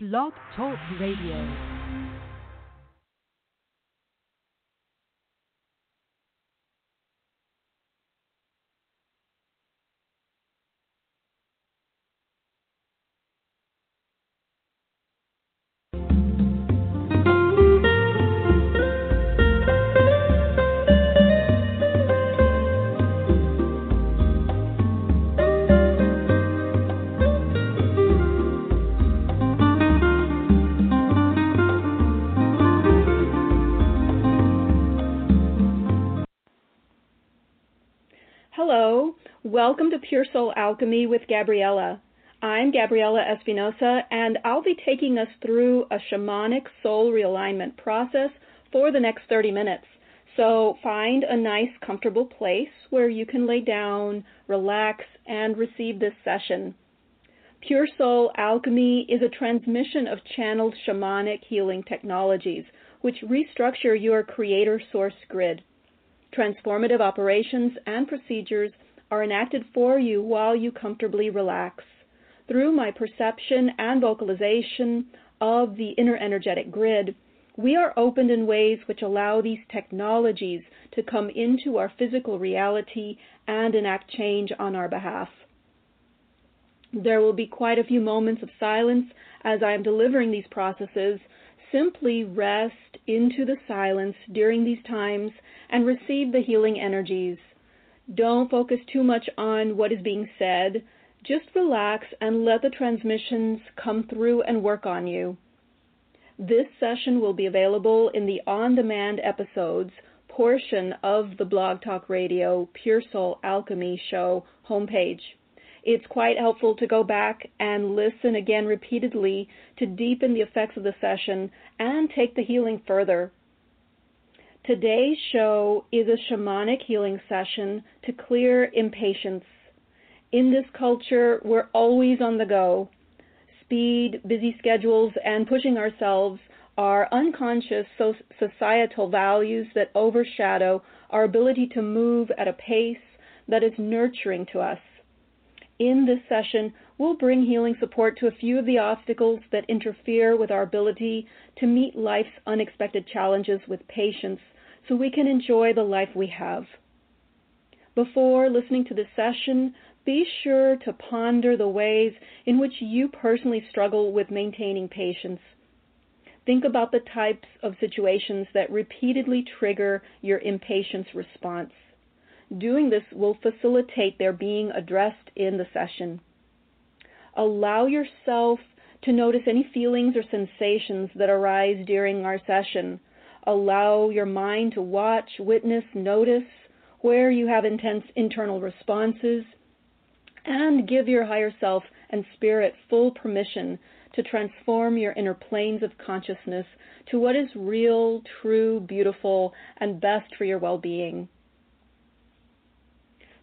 Blog Talk Radio. Welcome to Pure Soul Alchemy with Gabriella. I'm Gabriella Espinosa, and I'll be taking us through a shamanic soul realignment process for the next 30 minutes. So find a nice, comfortable place where you can lay down, relax, and receive this session. Pure Soul Alchemy is a transmission of channeled shamanic healing technologies, which restructure your creator source grid. Transformative operations and procedures are enacted for you while you comfortably relax. Through my perception and vocalization of the inner energetic grid, we are opened in ways which allow these technologies to come into our physical reality and enact change on our behalf. There will be quite a few moments of silence as I am delivering these processes. Simply rest into the silence during these times and receive the healing energies. Don't focus too much on what is being said. Just relax and let the transmissions come through and work on you. This session will be available in the on demand episodes portion of the Blog Talk Radio Pure Soul Alchemy show homepage. It's quite helpful to go back and listen again repeatedly to deepen the effects of the session and take the healing further. Today's show is a shamanic healing session to clear impatience. In this culture, we're always on the go. Speed, busy schedules, and pushing ourselves are unconscious societal values that overshadow our ability to move at a pace that is nurturing to us. In this session, we'll bring healing support to a few of the obstacles that interfere with our ability to meet life's unexpected challenges with patience so we can enjoy the life we have. Before listening to this session, be sure to ponder the ways in which you personally struggle with maintaining patience. Think about the types of situations that repeatedly trigger your impatience response. Doing this will facilitate their being addressed in the session. Allow yourself to notice any feelings or sensations that arise during our session allow your mind to watch, witness, notice where you have intense internal responses, and give your higher self and spirit full permission to transform your inner planes of consciousness to what is real, true, beautiful, and best for your well being.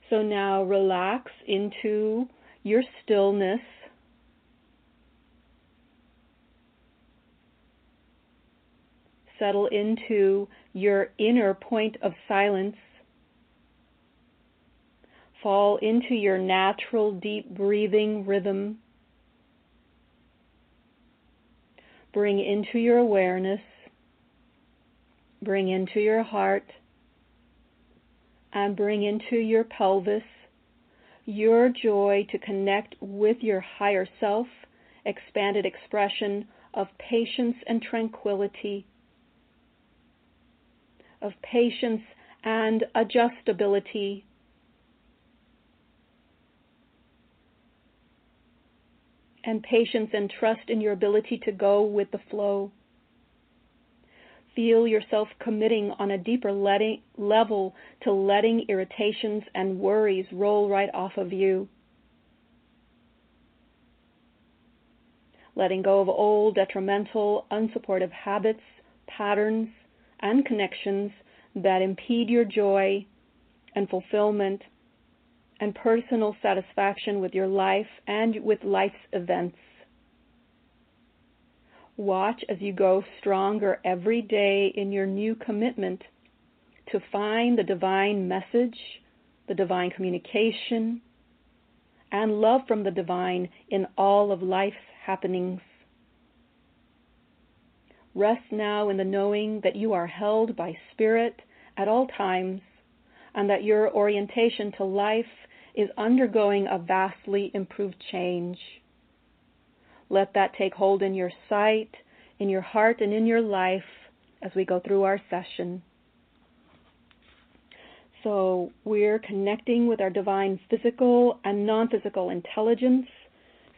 So now relax into your stillness settle into your inner point of silence. Fall into your natural deep breathing rhythm. Bring into your awareness, bring into your heart, and bring into your pelvis your joy to connect with your higher self, expanded expression of patience and tranquility of patience and adjustability. And patience and trust in your ability to go with the flow. Feel yourself committing on a deeper letting, level to letting irritations and worries roll right off of you. Letting go of old, detrimental, unsupportive habits, patterns, and connections that impede your joy and fulfillment and personal satisfaction with your life and with life's events. Watch as you go stronger every day in your new commitment to find the divine message, the divine communication, and love from the divine in all of life's happenings. Rest now in the knowing that you are held by Spirit at all times and that your orientation to life is undergoing a vastly improved change. Let that take hold in your sight, in your heart, and in your life as we go through our session. So, we're connecting with our divine physical and non physical intelligence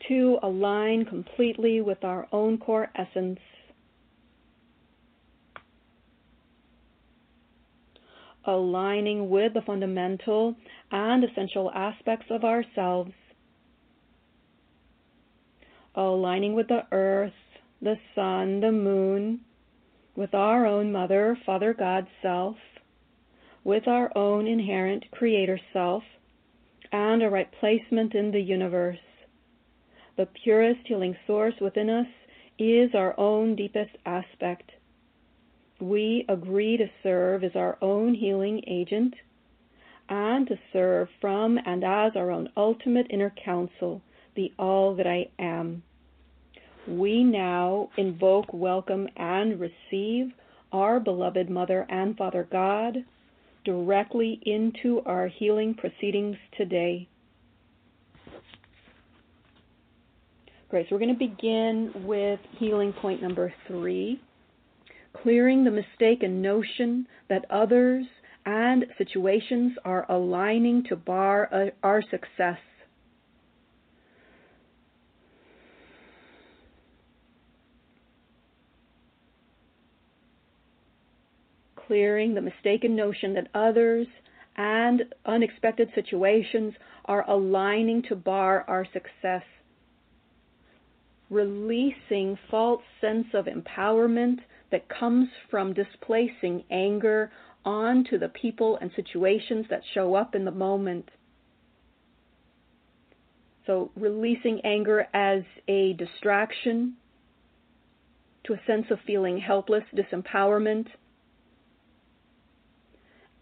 to align completely with our own core essence aligning with the fundamental and essential aspects of ourselves, aligning with the earth, the sun, the moon, with our own Mother, Father God self, with our own inherent Creator self, and a right placement in the universe. The purest healing source within us is our own deepest aspect we agree to serve as our own healing agent and to serve from and as our own ultimate inner counsel, the all that I am. We now invoke, welcome, and receive our beloved Mother and Father God directly into our healing proceedings today. Great, so we're going to begin with healing point number three clearing the mistaken notion that others and situations are aligning to bar uh, our success. Clearing the mistaken notion that others and unexpected situations are aligning to bar our success. Releasing false sense of empowerment that comes from displacing anger onto the people and situations that show up in the moment. So, releasing anger as a distraction to a sense of feeling helpless, disempowerment.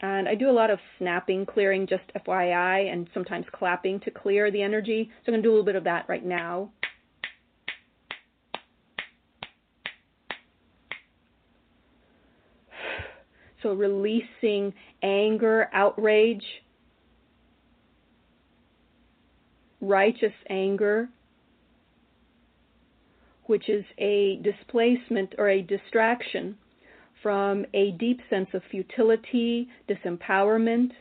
And I do a lot of snapping, clearing, just FYI, and sometimes clapping to clear the energy. So, I'm going to do a little bit of that right now. So releasing anger, outrage, righteous anger, which is a displacement or a distraction from a deep sense of futility, disempowerment,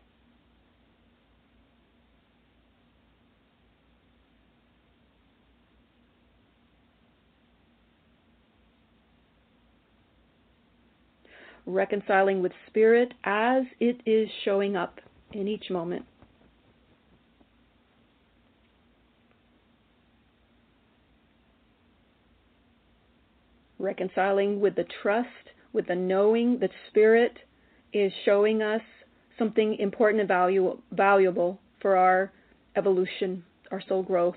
reconciling with spirit as it is showing up in each moment. Reconciling with the trust, with the knowing that spirit is showing us something important and valuable for our evolution, our soul growth.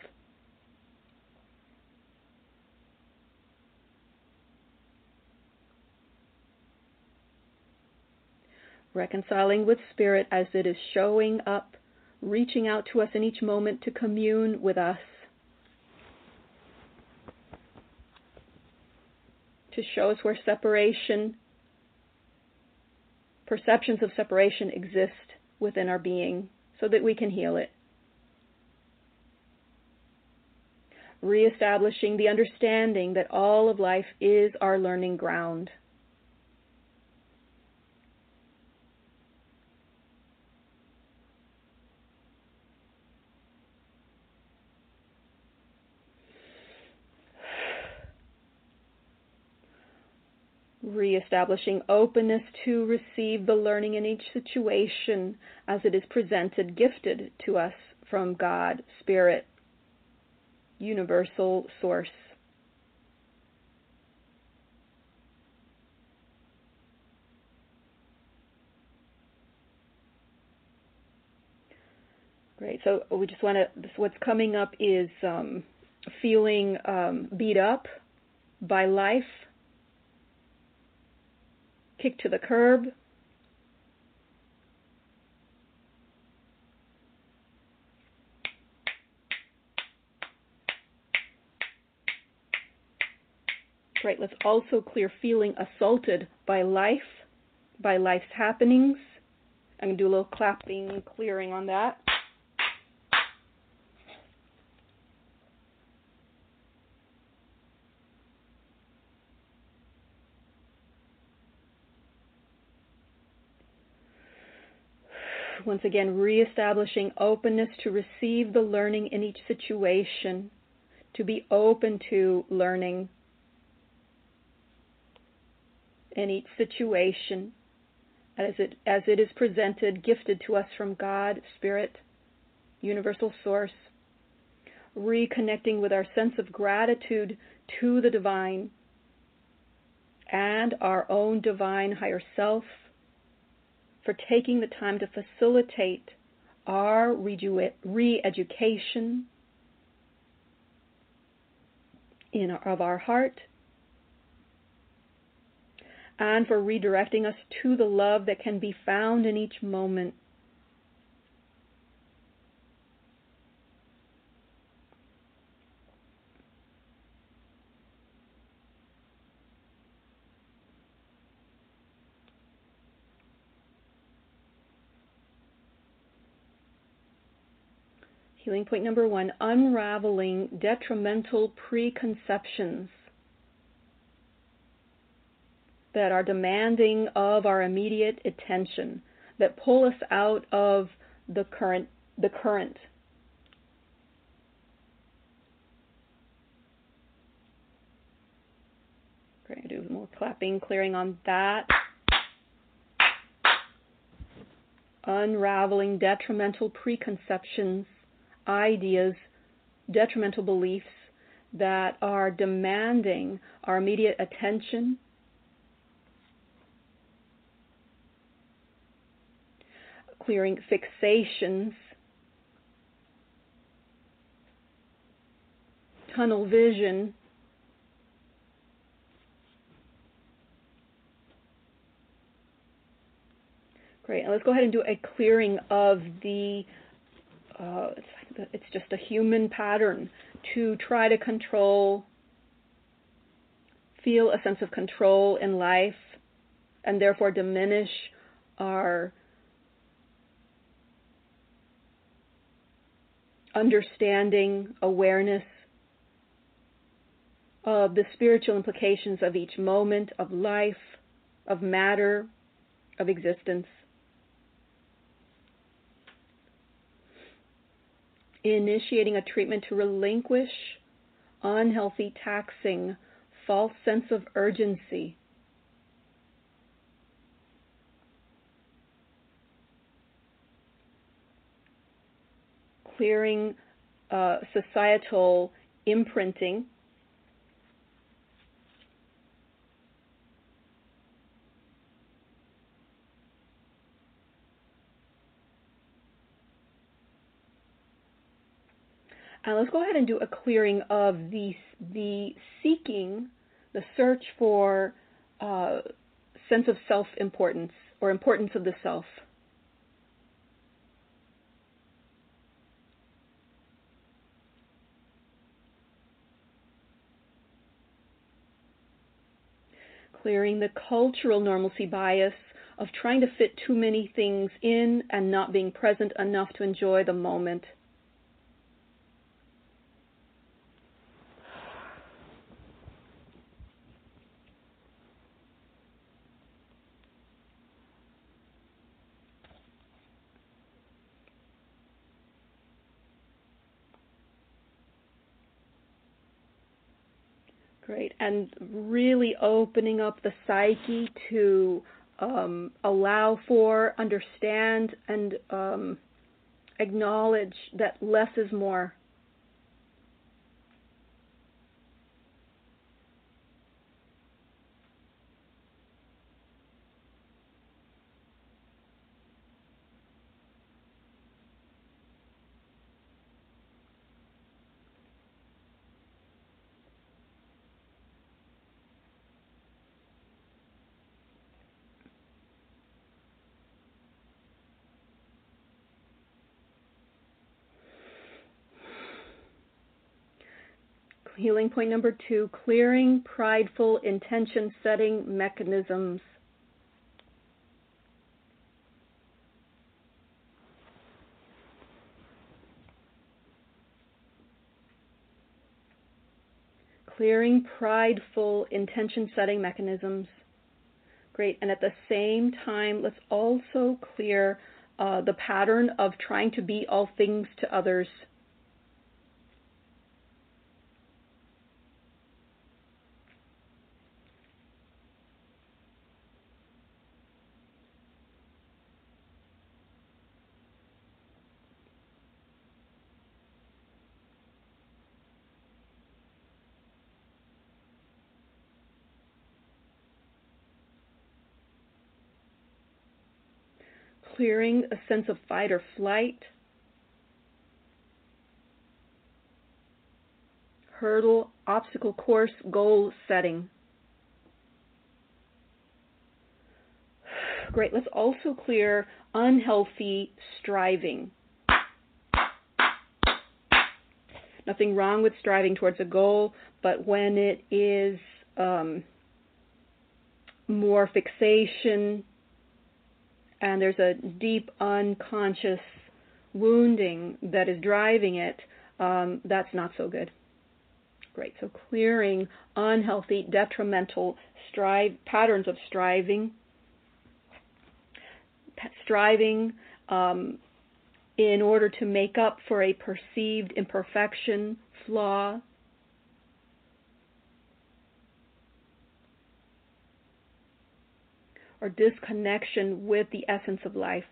Reconciling with Spirit as it is showing up, reaching out to us in each moment to commune with us, to show us where separation, perceptions of separation exist within our being so that we can heal it. Reestablishing the understanding that all of life is our learning ground. Reestablishing openness to receive the learning in each situation as it is presented, gifted to us from God, Spirit, Universal Source. Great. So we just want to. What's coming up is um, feeling um, beat up by life kick to the curb. Right, Let's also clear feeling assaulted by life, by life's happenings. I'm going to do a little clapping, clearing on that. Once again, reestablishing openness to receive the learning in each situation, to be open to learning in each situation as it, as it is presented, gifted to us from God, Spirit, Universal Source, reconnecting with our sense of gratitude to the divine and our own divine higher self for taking the time to facilitate our re education of our heart and for redirecting us to the love that can be found in each moment. Healing point number one unraveling detrimental preconceptions that are demanding of our immediate attention, that pull us out of the current the current. Great, do more clapping, clearing on that. Unraveling detrimental preconceptions, ideas, detrimental beliefs that are demanding our immediate attention, clearing fixations, tunnel vision, Great. And let's go ahead and do a clearing of the, uh, it's, just a human pattern to try to control, feel a sense of control in life, and therefore diminish our understanding, awareness of the spiritual implications of each moment of life, of matter, of existence. Initiating a treatment to relinquish unhealthy, taxing, false sense of urgency clearing uh, societal imprinting. And let's go ahead and do a clearing of the, the seeking, the search for uh, sense of self importance or importance of the self. clearing the cultural normalcy bias of trying to fit too many things in and not being present enough to enjoy the moment. Great. And really opening up the psyche to um, allow for, understand, and um, acknowledge that less is more. Healing point number two clearing prideful intention setting mechanisms. Clearing prideful intention setting mechanisms. Great. And at the same time, let's also clear uh, the pattern of trying to be all things to others. Clearing a sense of fight or flight, hurdle, obstacle course, goal setting. Great. Let's also clear unhealthy striving. Nothing wrong with striving towards a goal, but when it is um, more fixation, and there's a deep unconscious wounding that is driving it, um, that's not so good. Great. So clearing unhealthy, detrimental strive patterns of striving, striving um, in order to make up for a perceived imperfection, flaw, or disconnection with the essence of life.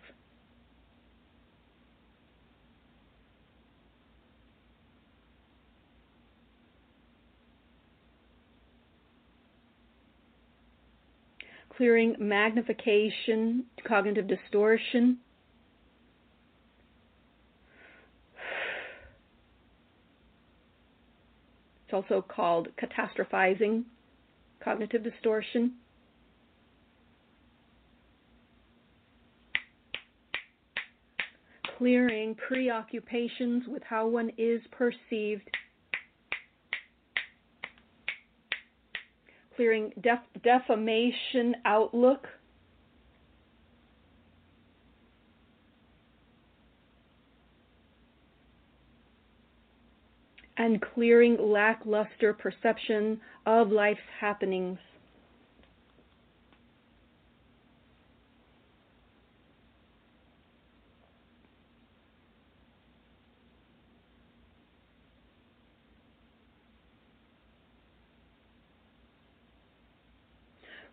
Clearing magnification, cognitive distortion. It's also called catastrophizing, cognitive distortion. Clearing preoccupations with how one is perceived, clearing def- defamation outlook. And clearing lackluster perception of life's happenings.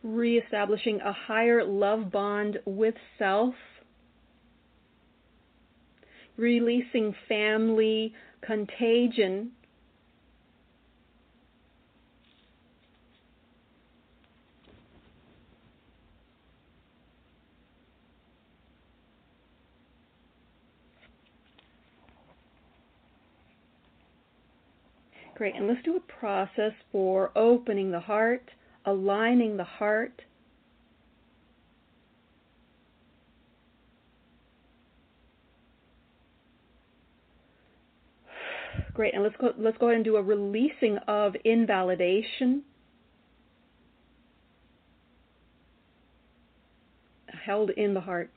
Reestablishing a higher love bond with self, releasing family contagion. Great, and let's do a process for opening the heart aligning the heart. Great, and let's go let's go ahead and do a releasing of invalidation. Held in the heart.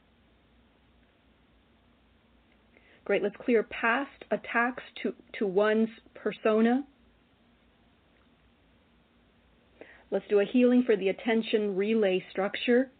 Great, let's clear past attacks to, to one's persona. Let's do a healing for the attention relay structure.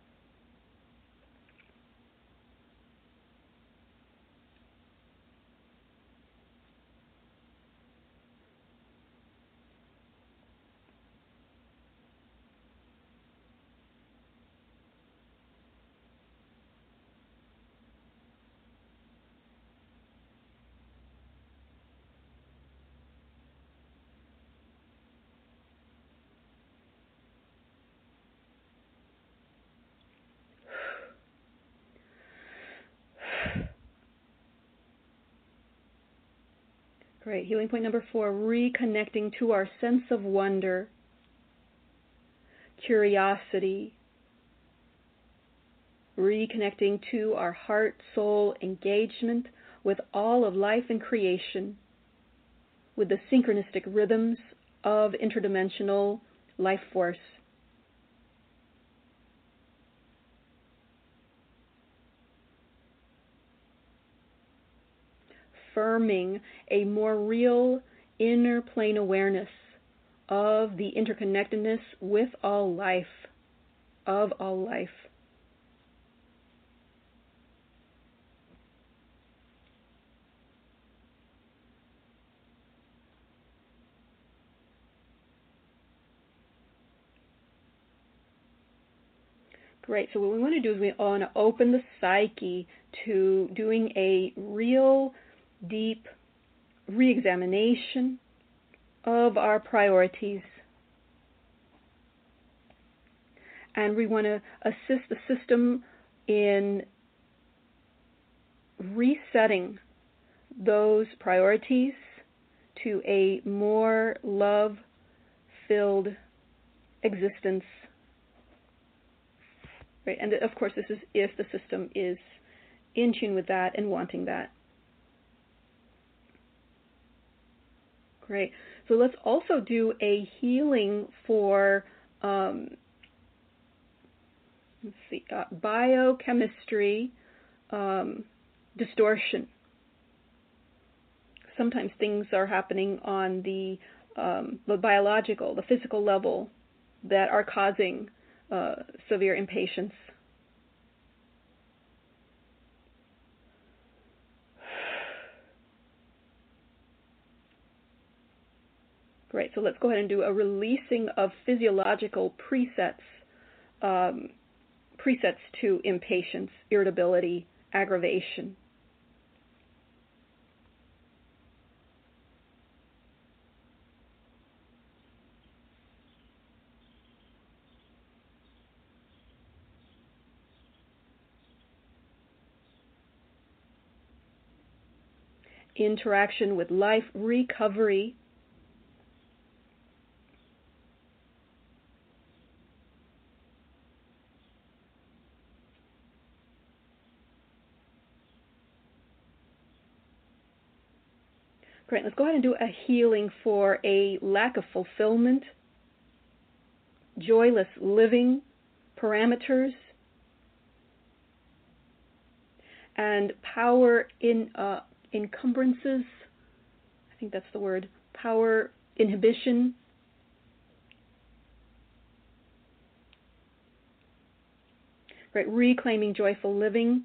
Great. Healing point number four reconnecting to our sense of wonder, curiosity, reconnecting to our heart soul engagement with all of life and creation, with the synchronistic rhythms of interdimensional life force. Affirming a more real inner plane awareness of the interconnectedness with all life, of all life. Great. So what we want to do is we want to open the psyche to doing a real deep reexamination of our priorities. And we want to assist the system in resetting those priorities to a more love filled existence. Right? And of course, this is if the system is in tune with that and wanting that. Great. So let's also do a healing for um, let's see, uh, biochemistry um, distortion. Sometimes things are happening on the um, the biological, the physical level that are causing uh, severe impatience. Great, so let's go ahead and do a releasing of physiological presets, um, presets to impatience, irritability, aggravation. Interaction with life, recovery, Great. Let's go ahead and do a healing for a lack of fulfillment, joyless living parameters, and power in uh, encumbrances. I think that's the word. Power inhibition. Great. Reclaiming joyful living.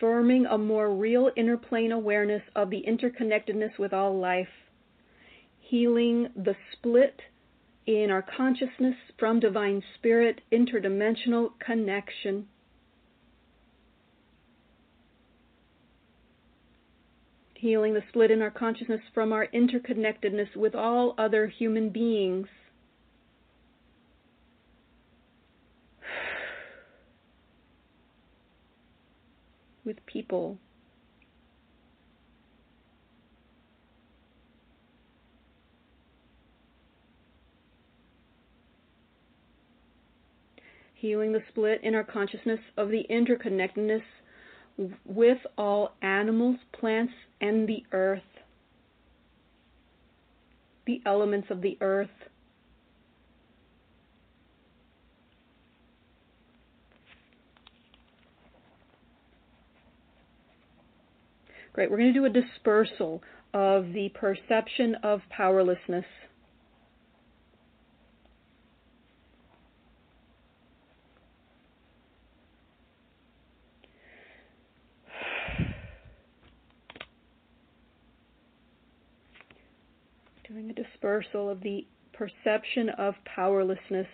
Affirming a more real inner plane awareness of the interconnectedness with all life, healing the split in our consciousness from divine spirit, interdimensional connection. Healing the split in our consciousness from our interconnectedness with all other human beings. With people. Healing the split in our consciousness of the interconnectedness with all animals, plants, and the earth, the elements of the earth. Great. We're going to do a dispersal of the perception of powerlessness. Doing a dispersal of the perception of powerlessness.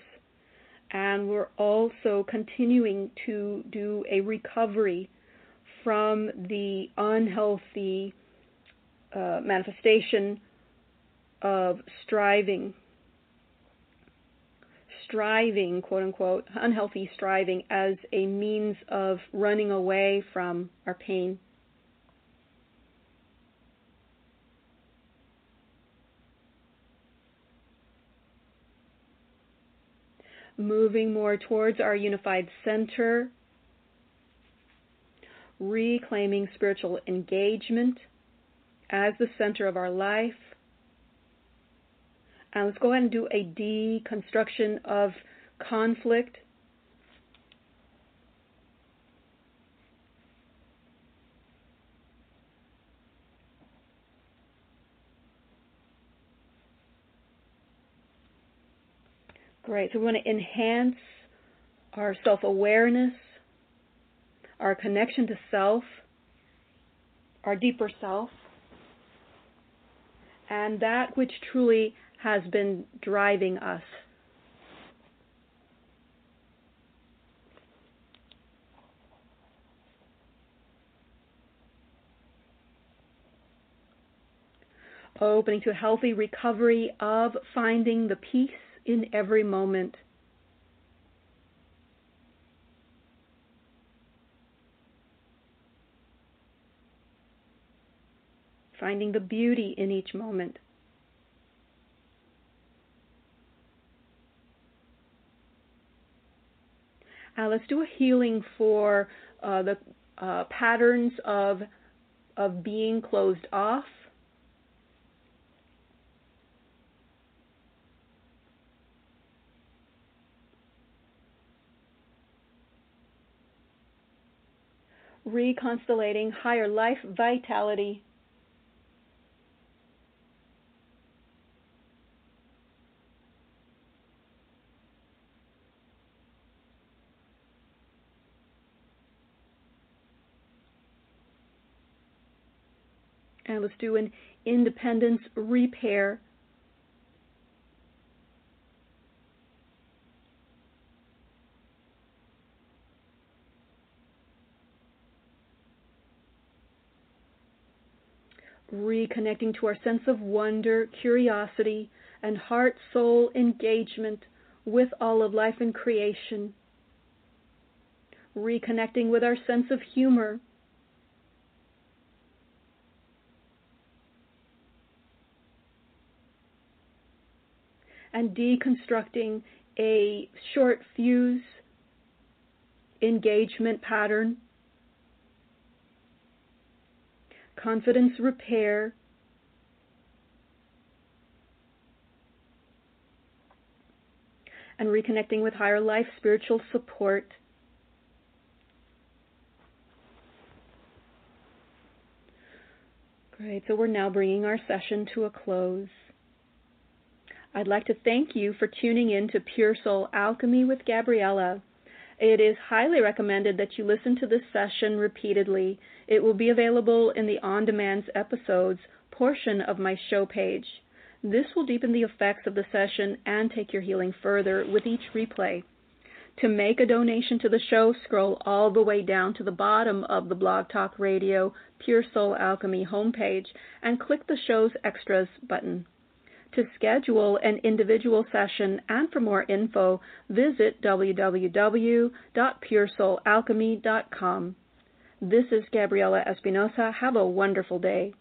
And we're also continuing to do a recovery from the unhealthy uh, manifestation of striving, striving, quote unquote, unhealthy striving as a means of running away from our pain. Moving more towards our unified center reclaiming spiritual engagement as the center of our life. And let's go ahead and do a deconstruction of conflict. Great. So we want to enhance our self awareness, our connection to self, our deeper self, and that which truly has been driving us. Opening to a healthy recovery of finding the peace in every moment. Finding the beauty in each moment. Uh, let's do a healing for uh, the uh, patterns of of being closed off. Reconstellating higher life vitality. Let's do an independence repair. Reconnecting to our sense of wonder, curiosity, and heart soul engagement with all of life and creation. Reconnecting with our sense of humor and deconstructing a short fuse engagement pattern, confidence repair, and reconnecting with higher life spiritual support. Great, so we're now bringing our session to a close. I'd like to thank you for tuning in to Pure Soul Alchemy with Gabriella. It is highly recommended that you listen to this session repeatedly. It will be available in the on demand episodes portion of my show page. This will deepen the effects of the session and take your healing further with each replay. To make a donation to the show, scroll all the way down to the bottom of the Blog Talk Radio Pure Soul Alchemy homepage and click the show's extras button. To schedule an individual session and for more info, visit www.puresoulalchemy.com. This is Gabriella Espinosa. Have a wonderful day.